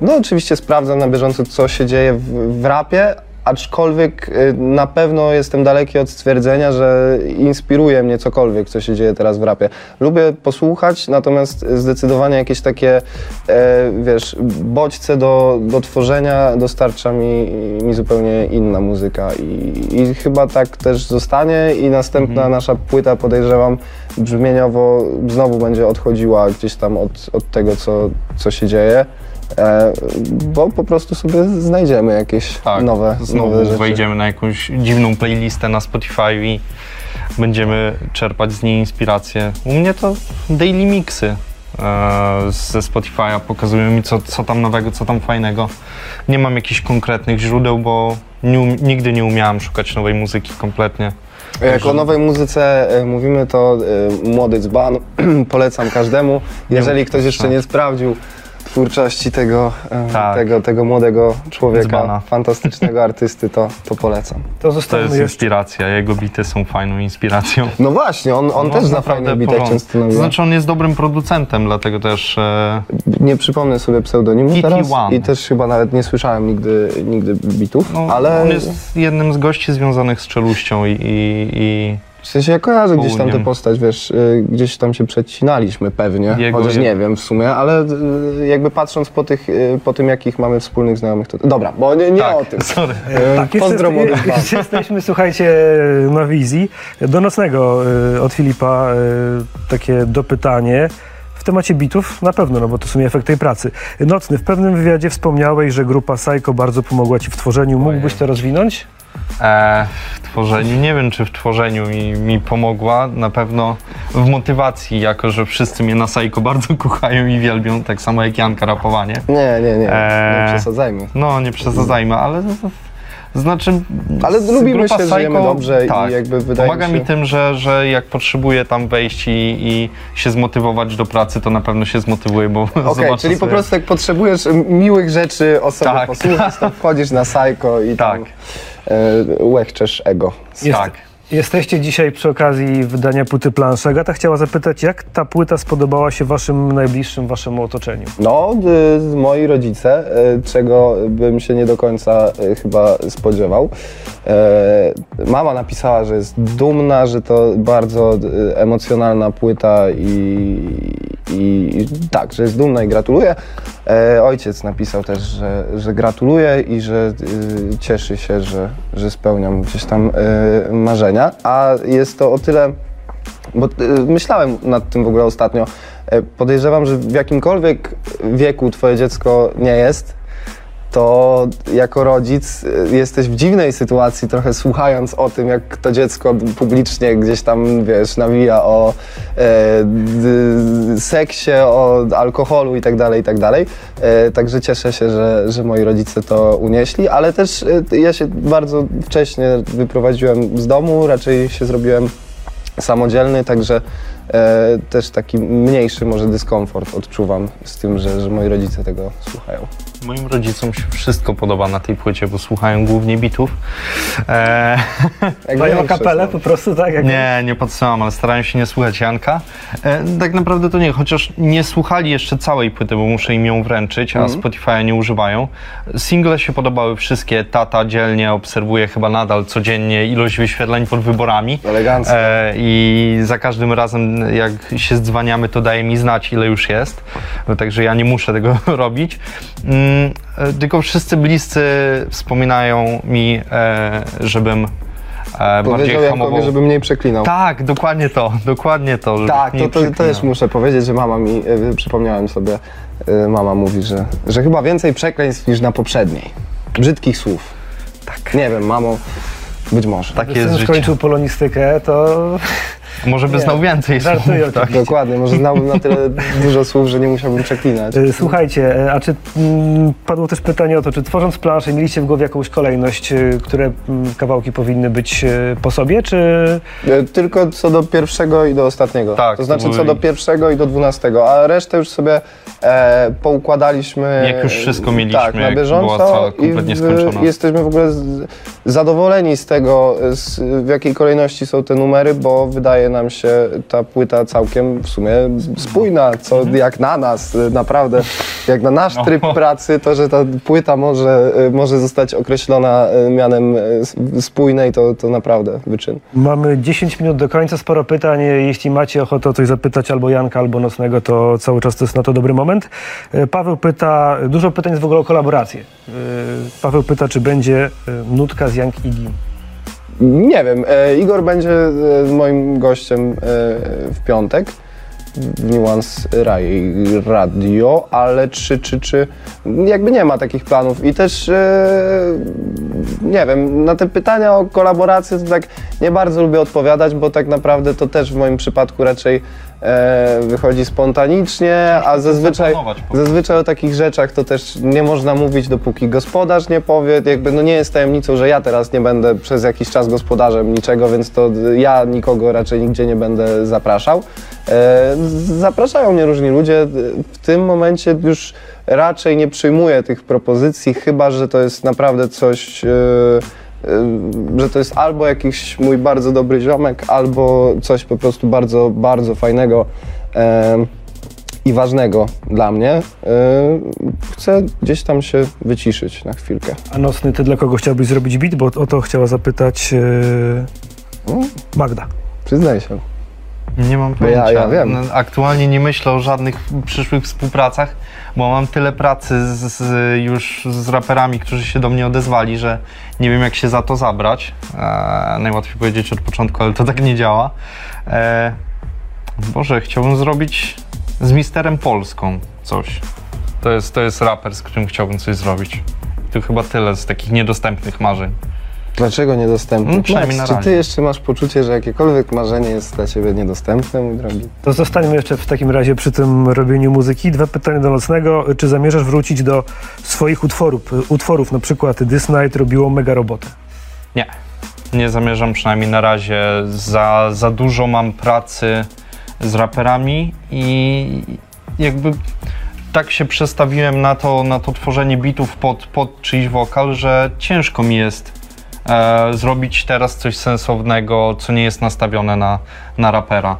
No oczywiście sprawdzam na bieżąco, co się dzieje w, w rapie, aczkolwiek e, na pewno jestem daleki od stwierdzenia, że inspiruje mnie cokolwiek, co się dzieje teraz w rapie. Lubię posłuchać, natomiast zdecydowanie jakieś takie, e, wiesz, bodźce do, do tworzenia dostarcza mi, mi zupełnie inna muzyka i, i chyba tak też zostanie i następna nasza płyta podejrzewam brzmieniowo znowu będzie odchodziła gdzieś tam od, od tego, co, co się dzieje. E, bo po prostu sobie znajdziemy jakieś Tak, nowe, znowu nowe rzeczy. wejdziemy na jakąś dziwną playlistę na Spotify i będziemy czerpać z niej inspirację. U mnie to daily mixy e, ze Spotify'a pokazują mi, co, co tam nowego, co tam fajnego. Nie mam jakichś konkretnych źródeł, bo nie, um- nigdy nie umiałem szukać nowej muzyki kompletnie. Jak o nowej muzyce e, mówimy, to e, młody dzban polecam każdemu. Jeżeli ktoś jeszcze nie sprawdził twórczości tego, e, Tak. tego, tego młodego człowieka, Dzbana. fantastycznego artysty, to, to polecam. To To jest jeszcze. inspiracja, jego bity są fajną inspiracją. No właśnie, on, on No, też fajne bite porządek. często To nagrywa. znaczy on jest dobrym producentem, dlatego też e, Nie przypomnę sobie pseudonimu TT teraz One. i też chyba nawet nie słyszałem nigdy, nigdy bitów, no, ale on jest jednym z gości związanych z czeluścią i, i, i w sensie ja kojarzę gdzieś tam tę postać, wiesz, y, gdzieś tam się przecinaliśmy pewnie, Jego- chociaż jego- nie wiem w sumie, ale y, jakby patrząc po, tych, y, po tym, jakich mamy wspólnych znajomych, to dobra, bo nie, nie tak, o tym. sorry. E, Tak, Pozdro jeszcze jesteśmy, słuchajcie, na wizji. Do nocnego y, od Filipa y, takie dopytanie. W temacie bitów na pewno, no bo to są efekt tej pracy. Nocny, w pewnym wywiadzie wspomniałeś, że grupa Psycho bardzo pomogła ci w tworzeniu. Mógłbyś to rozwinąć? E, w tworzeniu, nie wiem czy w tworzeniu mi, mi pomogła, na pewno w motywacji, jako że wszyscy mnie na Sajko bardzo kochają i wielbią, tak samo jak Janka rapowanie. Nie, nie, nie, nie Eee. przesadzajmy. No, nie przesadzajmy, ale Znaczy, Ale lubimy się, żyjemy Psycho- dobrze i tak, jakby wydaje Pomaga mi mi się- tym, że, że jak potrzebuję tam wejść i, i się zmotywować do pracy, to na pewno się zmotywuję, bo zobaczę czyli po sobie- prostu jak potrzebujesz miłych rzeczy o sobie Tak. posłuchać, to wchodzisz na Psycho i Tak. tam e, łechczesz ego. Jest- Tak. Jesteście dzisiaj przy okazji wydania płyty planszy. Agata chciała zapytać, jak ta płyta spodobała się waszym najbliższym, waszemu otoczeniu? No, y, moi rodzice, y, czego bym się nie do końca y, chyba spodziewał. E, Mama napisała, że jest dumna, że to bardzo y, emocjonalna płyta i, i, tak, że jest dumna i gratuluje. E, Ojciec napisał też, że, że gratuluje i że y, cieszy się, że, że spełniam gdzieś tam y, A jest to o tyle bo y, myślałem nad tym w ogóle ostatnio. E, Podejrzewam, że w jakimkolwiek wieku twoje dziecko nie jest, to jako rodzic y, jesteś w dziwnej sytuacji, trochę słuchając o tym, jak to dziecko publicznie gdzieś tam, wiesz, nawija o e, seksie, o alkoholu i tak dalej, i tak. E, także cieszę się, że, że moi rodzice to unieśli, ale też e, ja się bardzo wcześnie wyprowadziłem z domu, raczej się zrobiłem samodzielny, także e, też taki mniejszy może dyskomfort odczuwam z tym, że, że moi rodzice tego słuchają. Moim rodzicom się wszystko podoba na tej płycie, bo słuchają głównie bitów. E, Jak Mają kapelę po prostu, tak? Jak nie, nie podsyłam, ale starają się nie słuchać Janka. E, tak naprawdę to nie, chociaż nie słuchali jeszcze całej płyty, bo muszę im ją wręczyć, a Spotify'a nie używają. Single się podobały wszystkie, tata dzielnie obserwuje chyba nadal codziennie ilość wyświetleń pod wyborami. Elegancko. E, I za każdym razem, jak się zdzwaniamy, to daje mi znać, ile już jest. No, Także ja nie muszę tego robić. Mm, tylko wszyscy bliscy wspominają mi, e, żebym e, bardziej Powiedział hamował. Jankowi, żeby mniej przeklinał. Tak, dokładnie to, dokładnie to. żeby Tak, nie to, to przeklinał. też muszę powiedzieć, że mama mi, e, przypomniałem sobie, e, mama mówi, że, że chyba więcej przekleństw niż na poprzedniej. Brzydkich słów. Tak. Nie wiem, mamo, być może. Tak jest syn życie. skończył polonistykę, to Może by Nie, znał więcej żartuję słów, tak. Dokładnie, może znałbym na tyle dużo słów, że nie musiałbym przeklinać. Y, Słuchajcie, y, a czy mm, padło też pytanie o to, czy tworząc planszę mieliście w głowie jakąś kolejność, y, które mm, kawałki powinny być po sobie, czy E, Tylko co do pierwszego i do ostatniego. Tak, to znaczy co do pierwszego i do dwunastego, a resztę już sobie e, poukładaliśmy. Jak już wszystko mieliśmy, tak, na bieżąco była cała kompletnie i skończona. jesteśmy w ogóle z, zadowoleni z tego, z, w jakiej kolejności są te numery, bo wydaje nam się ta płyta całkiem w sumie spójna, co Mhm. jak na nas, e, naprawdę, jak na nasz tryb No. pracy, to, że ta płyta może, e, może zostać określona e, mianem spójnej, to, to naprawdę wyczyn. mamy 10 minut do końca, sporo pytań. Jeśli macie ochotę o coś zapytać albo Janka, albo Nocnego, to cały czas to jest na to dobry moment. Y, Paweł pyta, dużo pytań jest w ogóle o kolaborację. Y, Paweł pyta, czy będzie y, nutka z Jank Igi. Nie wiem. E, Igor będzie e, moim gościem e, w piątek w Nuance Rai Radio, ale czy, czy, czy jakby nie ma takich planów i też e, nie wiem, na te pytania o kolaborację to tak nie bardzo lubię odpowiadać, bo tak naprawdę to też w moim przypadku raczej e, wychodzi spontanicznie, a zazwyczaj, zazwyczaj o takich rzeczach to też nie można mówić, dopóki gospodarz nie powie. Jakby no nie jest tajemnicą, że ja teraz nie będę przez jakiś czas gospodarzem niczego, więc to ja nikogo raczej nigdzie nie będę zapraszał. E, zapraszają mnie różni ludzie. W tym momencie już raczej nie przyjmuję tych propozycji, chyba że to jest naprawdę coś. E, że to jest albo jakiś mój bardzo dobry ziomek, albo coś po prostu bardzo, bardzo fajnego. I ważnego dla mnie. Chcę gdzieś tam się wyciszyć na chwilkę. A Nocny, ty dla kogo chciałbyś zrobić beat? Bo o to chciała zapytać y, No, Magda. przyznaj się. Nie mam ja- pojęcia. ja wiem. No, Aktualnie nie myślę o żadnych przyszłych współpracach, bo mam tyle pracy z, z, już z raperami, którzy się do mnie odezwali, że nie wiem jak się za to zabrać. E, najłatwiej powiedzieć od początku, ale to tak nie działa. E, Boże, chciałbym zrobić z Misterem Polską coś. To jest, to jest raper, z którym chciałbym coś zrobić. To chyba tyle z takich niedostępnych marzeń. Dlaczego niedostępny? No, przynajmniej Max, czy ty jeszcze masz poczucie, że jakiekolwiek marzenie jest dla ciebie niedostępne, mój drogi? To zostańmy jeszcze w takim razie przy tym robieniu muzyki. Dwa pytania do Nocnego. Czy zamierzasz wrócić do swoich utworów, utworów na przykład This Night robiło mega robotę? Nie, nie zamierzam przynajmniej na razie. Za, za dużo mam pracy z raperami i jakby tak się przestawiłem na to, na to tworzenie bitów pod, pod czyjś wokal, że ciężko mi jest e, zrobić teraz coś sensownego, co nie jest nastawione na, na rapera.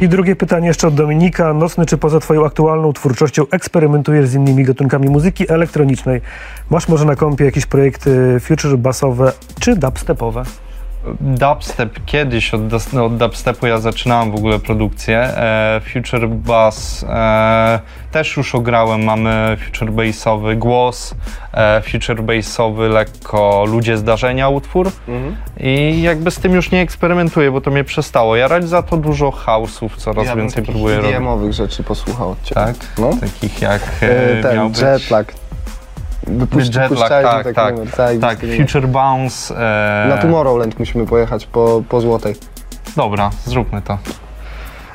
I drugie pytanie jeszcze od Dominika. Nocny, czy poza twoją aktualną twórczością eksperymentujesz z innymi gatunkami muzyki elektronicznej? Masz może na kompie jakieś projekty future basowe czy dubstepowe? Dubstep kiedyś, od, das- od dubstepu ja zaczynałem w ogóle produkcję. E, Future Bass e, też już ograłem, mamy Future Bassowy głos, e, Future Bassowy lekko Ludzie Zdarzenia utwór i jakby z tym już nie eksperymentuję, bo to mnie przestało. Jarać za to dużo house'ów, coraz ja więcej próbuję robić. EDM-owych rzeczy posłuchał od ciebie. Tak? No. Takich jak E, e, ten miał być... jetlag. Wypuść, Jetlag, tak, taki tak. numer, Tak, numer. Future Bounce. E, Na Tomorrowland musimy pojechać po, po Złotej. Dobra, zróbmy to.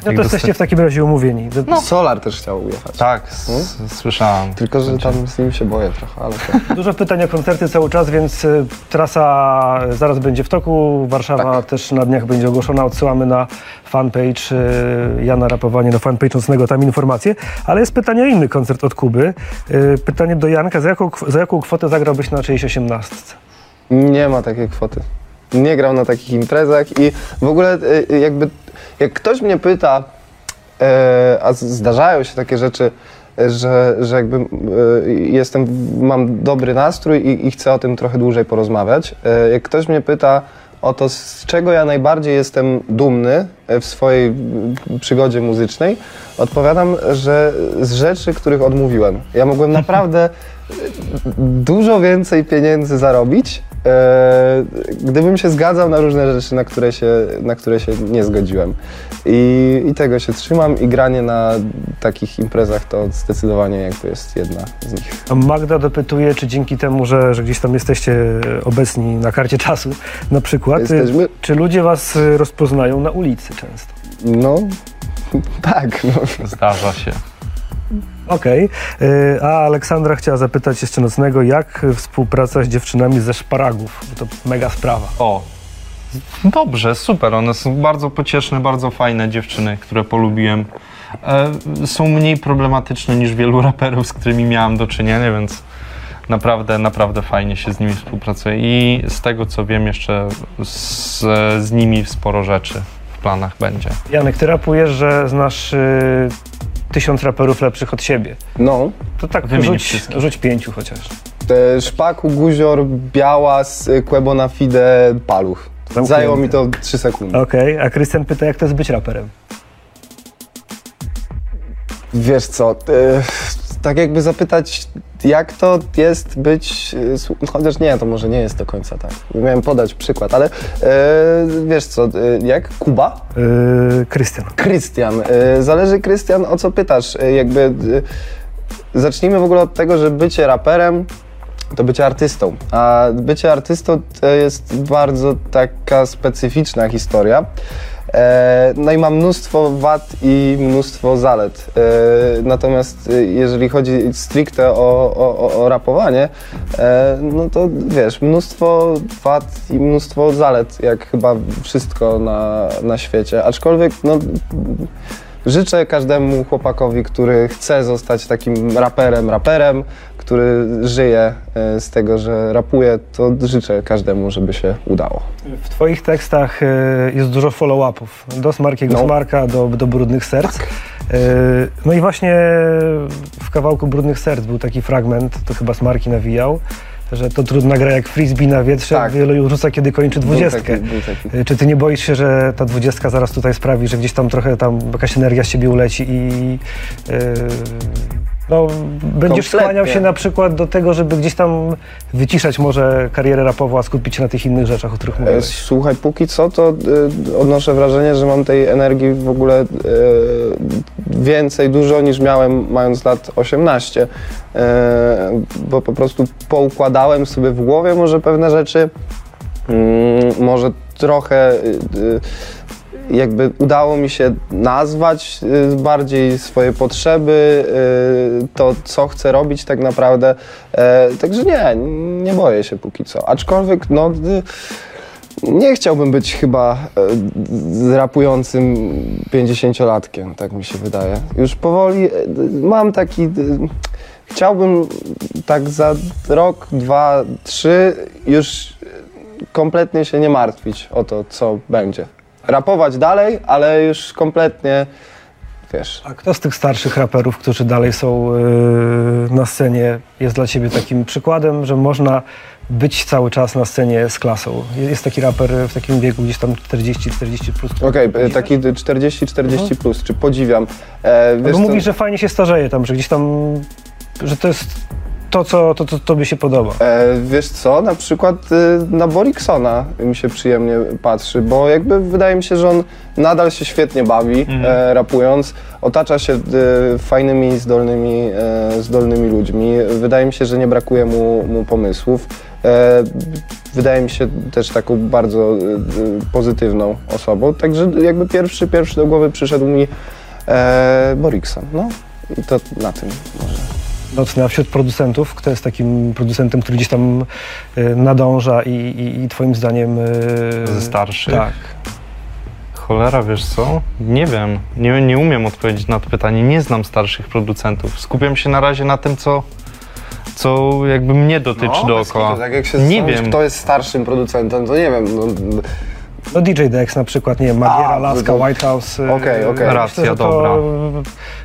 No to jesteście w takim razie umówieni. Do- Solar też chciał ujechać. Tak, s- słyszałem. Tylko, że tam z nim się boję trochę, ale to... Dużo pytań o koncerty cały czas, więc y, trasa zaraz będzie w toku. Warszawa Tak. też na dniach będzie ogłoszona. Odsyłamy na fanpage y, Jana Rapowanie, na fanpage Nocnego, tam informacje. Ale jest pytanie o inny koncert od Kuby. Y, Pytanie do Janka, za jaką, za jaką kwotę zagrałbyś na czyjejś osiemnastce? Nie ma takiej kwoty. Nie grał na takich imprezach i w ogóle jakby, jak ktoś mnie pyta, e, a zdarzają się takie rzeczy, e, że, że jakby e, jestem, mam dobry nastrój i, i chcę o tym trochę dłużej porozmawiać. Jak ktoś mnie pyta o to, z czego ja najbardziej jestem dumny w swojej przygodzie muzycznej, odpowiadam, że z rzeczy, których odmówiłem. Ja mogłem naprawdę dużo więcej pieniędzy zarobić, gdybym się zgadzał na różne rzeczy, na które się, na które się nie zgodziłem. I, I tego się trzymam i granie na takich imprezach to zdecydowanie jakby jest jedna z nich. A Magda dopytuje, czy dzięki temu, że, że gdzieś tam jesteście obecni na karcie czasu na przykład, Jesteśmy? czy ludzie was rozpoznają na ulicy często? No, tak. No. Zdarza się. Okej. Y, A Aleksandra chciała zapytać jeszcze nocnego, jak współpraca z dziewczynami ze szparagów? To mega sprawa. O. Dobrze, super. One są bardzo pocieszne, bardzo fajne dziewczyny, które polubiłem. E, są mniej problematyczne niż wielu raperów, z którymi miałem do czynienia, więc naprawdę, naprawdę fajnie się z nimi współpracuje. I z tego co wiem, jeszcze z, z nimi sporo rzeczy w planach będzie. Janek, ty rapujesz, że znasz y, tysiąc raperów lepszych od siebie. no. To tak Wymień rzuć, wszystkich. rzuć pięciu chociaż. E, Szpaku, Guzior, Białas, Kłebo na Fide, Paluch. Zamknięte. Zajęło mi to 3 sekundy. Okej, a Krystian pyta, jak to jest być raperem? Wiesz co, e, tak jakby zapytać, jak to jest być, słu- chociaż nie, to może nie jest do końca tak. Miałem podać przykład, ale e, wiesz co, e, jak Kuba? Yy, Krystian. Krystian. E, zależy, Krystian, o co pytasz. Jakby zacznijmy w ogóle od tego, że bycie raperem to bycie artystą. A bycie artystą to jest bardzo taka specyficzna historia. E, no i ma mnóstwo wad i mnóstwo zalet. E, natomiast e, jeżeli chodzi stricte o, o, o- rapowanie, no to wiesz, mnóstwo wad i mnóstwo zalet, jak chyba wszystko na, na świecie. Aczkolwiek, no. Życzę każdemu chłopakowi, który chce zostać takim raperem, raperem, który żyje e, z tego, że rapuje, to życzę każdemu, żeby się udało. W twoich tekstach y, jest dużo follow-upów. Do Smarkiego No. Smarka, do, do Brudnych Serc. Y, no i właśnie w kawałku Brudnych Serc był taki fragment, to chyba Smarki nawijał, że to trudna gra jak frisbee na wietrze, Tak. wielu ją rzuca, kiedy kończy dwudziestkę. Czy ty nie boisz się, że ta dwudziestka zaraz tutaj sprawi, że gdzieś tam trochę tam jakaś energia z ciebie uleci i yy, no, będziesz Kompletnie. skłaniał się na przykład do tego, żeby gdzieś tam wyciszać może karierę rapową, a skupić się na tych innych rzeczach, o których E, mówiłeś? Słuchaj, póki co to e, odnoszę wrażenie, że mam tej energii w ogóle e, więcej, dużo niż miałem mając lat 18, e, bo po prostu poukładałem sobie w głowie może pewne rzeczy Mm, może trochę y, y, jakby udało mi się nazwać y, bardziej swoje potrzeby, y, to co chcę robić tak naprawdę. E, Także nie, nie boję się póki co. Aczkolwiek no y, nie chciałbym być chyba e, rapującym 50-latkiem, tak mi się wydaje. Już powoli e, mam taki. e, Chciałbym tak za rok, dwa, trzy już kompletnie się nie martwić o to, co będzie. Rapować dalej, ale już kompletnie, wiesz, A kto z tych starszych raperów, którzy dalej są yy, na scenie, jest dla ciebie takim przykładem, że można być cały czas na scenie z klasą? Jest taki raper w takim wieku gdzieś tam 40-40 plus. Okej, e, taki 40-40 plus, czy podziwiam. E, No wiesz bo co, mówisz, że fajnie się starzeje tam, że gdzieś tam, że to jest to, co to, to, tobie się podoba. e, wiesz co, na przykład e, na Boriksona mi się przyjemnie patrzy, bo jakby wydaje mi się, że on nadal się świetnie bawi e, rapując, otacza się e, fajnymi, zdolnymi, e, zdolnymi ludźmi. Wydaje mi się, że nie brakuje mu, mu pomysłów. E, wydaje mi się też taką bardzo e, e, pozytywną osobą, także jakby pierwszy, pierwszy do głowy przyszedł mi e, Borikson, no i to na tym może. Nocny, a wśród producentów, kto jest takim producentem, który gdzieś tam y, nadąża i, i, i twoim zdaniem... y, Ze starszych? Tak. Cholera, wiesz co? Nie wiem. Nie, nie umiem odpowiedzieć na to pytanie. Nie znam starszych producentów. Skupiam się na razie na tym, co, co jakby mnie dotyczy No, dookoła. kitu, Tak jak się nie wiem. kto jest starszym producentem, to nie wiem. No, No DJ Dex na przykład, nie wiem, Magiera, A, Laska, to- White House. y, Okej, okej. myślę, Racja, to, dobra.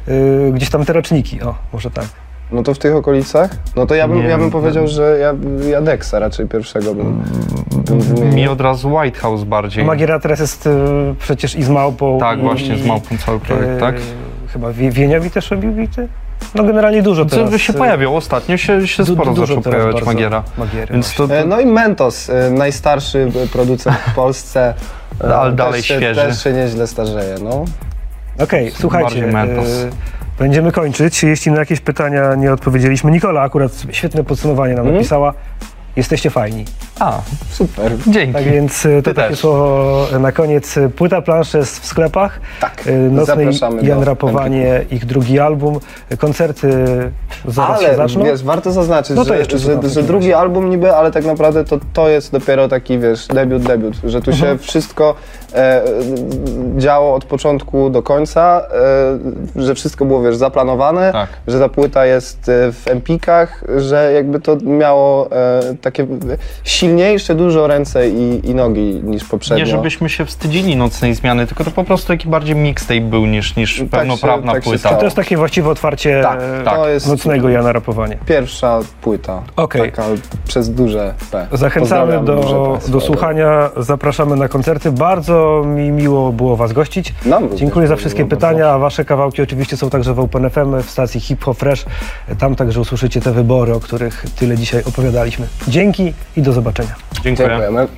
y, gdzieś tam te roczniki, o, może tak. No to w tych okolicach? No to ja bym, Nie ja bym wiem. powiedział, że ja, ja Dexa raczej pierwszego bym, bym Mi wymienił. od razu White House bardziej. Magiera teraz jest y, przecież i z Małpą. Tak, i, właśnie z małpą cały projekt, y, tak? Chyba Wie- Wieniawi też robił bity? No generalnie dużo Co teraz. by się y, pojawiał ostatnio, się, się du- sporo dużo zaczął teraz pojawiać bardzo Magiera. Magiery Więc to, E, to No i Mentos, e, najstarszy e, producent w Polsce. E, Ale dalej też się, świeży. Też się nieźle starzeje, no. Okej, słuchajcie, bardziej Mentos. y, będziemy kończyć. Jeśli na jakieś pytania nie odpowiedzieliśmy, Nikola akurat świetne podsumowanie nam Mhm. napisała. Jesteście fajni. A, Super. dzięki. Tak więc y, to Ty takie też. słowo na koniec. Płyta plansze jest w sklepach. Tak, zapraszamy Jan Rapowanie, ich drugi album. Koncerty zaraz się Ale zaczną. wiesz, warto zaznaczyć, No to że, jeszcze że, że drugi album niby, ale tak naprawdę to, to jest dopiero taki, wiesz, debiut, debiut, że tu Mhm. się wszystko e, działo od początku do końca, e, że wszystko było, wiesz, zaplanowane, Tak. że ta płyta jest e, w empikach, że jakby to miało e, takie silniejsze dużo ręce i, i nogi niż poprzednio. Nie żebyśmy się wstydzili nocnej zmiany, tylko to po prostu taki bardziej mixtape był niż, niż Tak pełnoprawna się- tak się płyta. stało. To jest takie właściwe otwarcie Tak, to jest nocnego Jana Rapowanie. pierwsza płyta, Okej. taka przez duże P. Zachęcamy do, duże P do swoje. słuchania, zapraszamy na koncerty. Bardzo mi miło było Was gościć. Nam Dziękuję za wszystkie bardzo. pytania. Wasze kawałki oczywiście są także w Open FM, w stacji Hip Hop Fresh. Tam także usłyszycie te wybory, o których tyle dzisiaj opowiadaliśmy. Dzięki i do zobaczenia. Dziękuję. Dziękujemy.